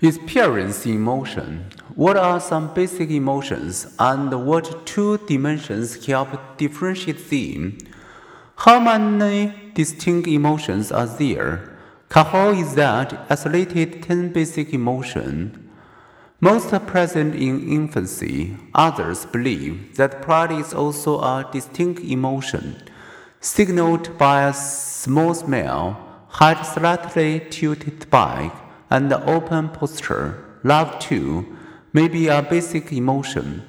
Experience emotion. What are some basic emotions and what two dimensions help differentiate them? How many distinct emotions are there? Carroll Izard isolated 10 basic emotions. Most present in infancy. Others believe that pride is also a distinct emotion, signaled by a small smile, head slightly tilted back, and open posture. Love, too, may be a basic emotion,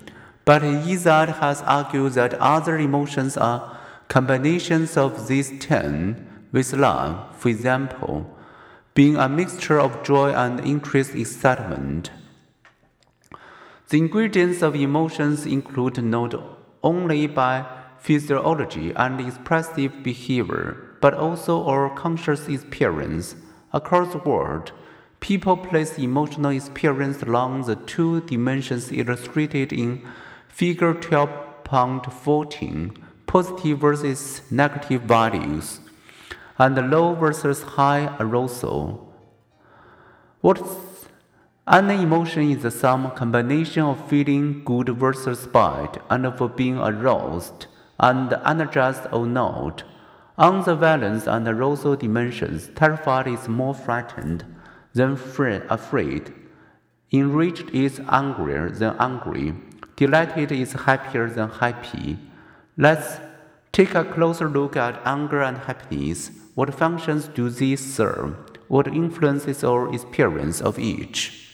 but Izard has argued that other emotions are combinations of these ten, with love, for example, being a mixture of joy and increased excitement. The ingredients of emotions include not only by physiology and expressive behavior, but also our conscious experience. Across the world, people place emotional experience along the two dimensions illustrated in Figure 12.14 positive versus negative values, and low versus high arousal. What's an emotion is some combination of feeling good versus bad and of being aroused and energized or not. On the valence and arousal dimensions, terrified is more frightened than afraid. Enraged is angrier than angry. Delighted is happier than happy. Let's take a closer look at anger and happiness. What functions do these serve? What influences our experience of each?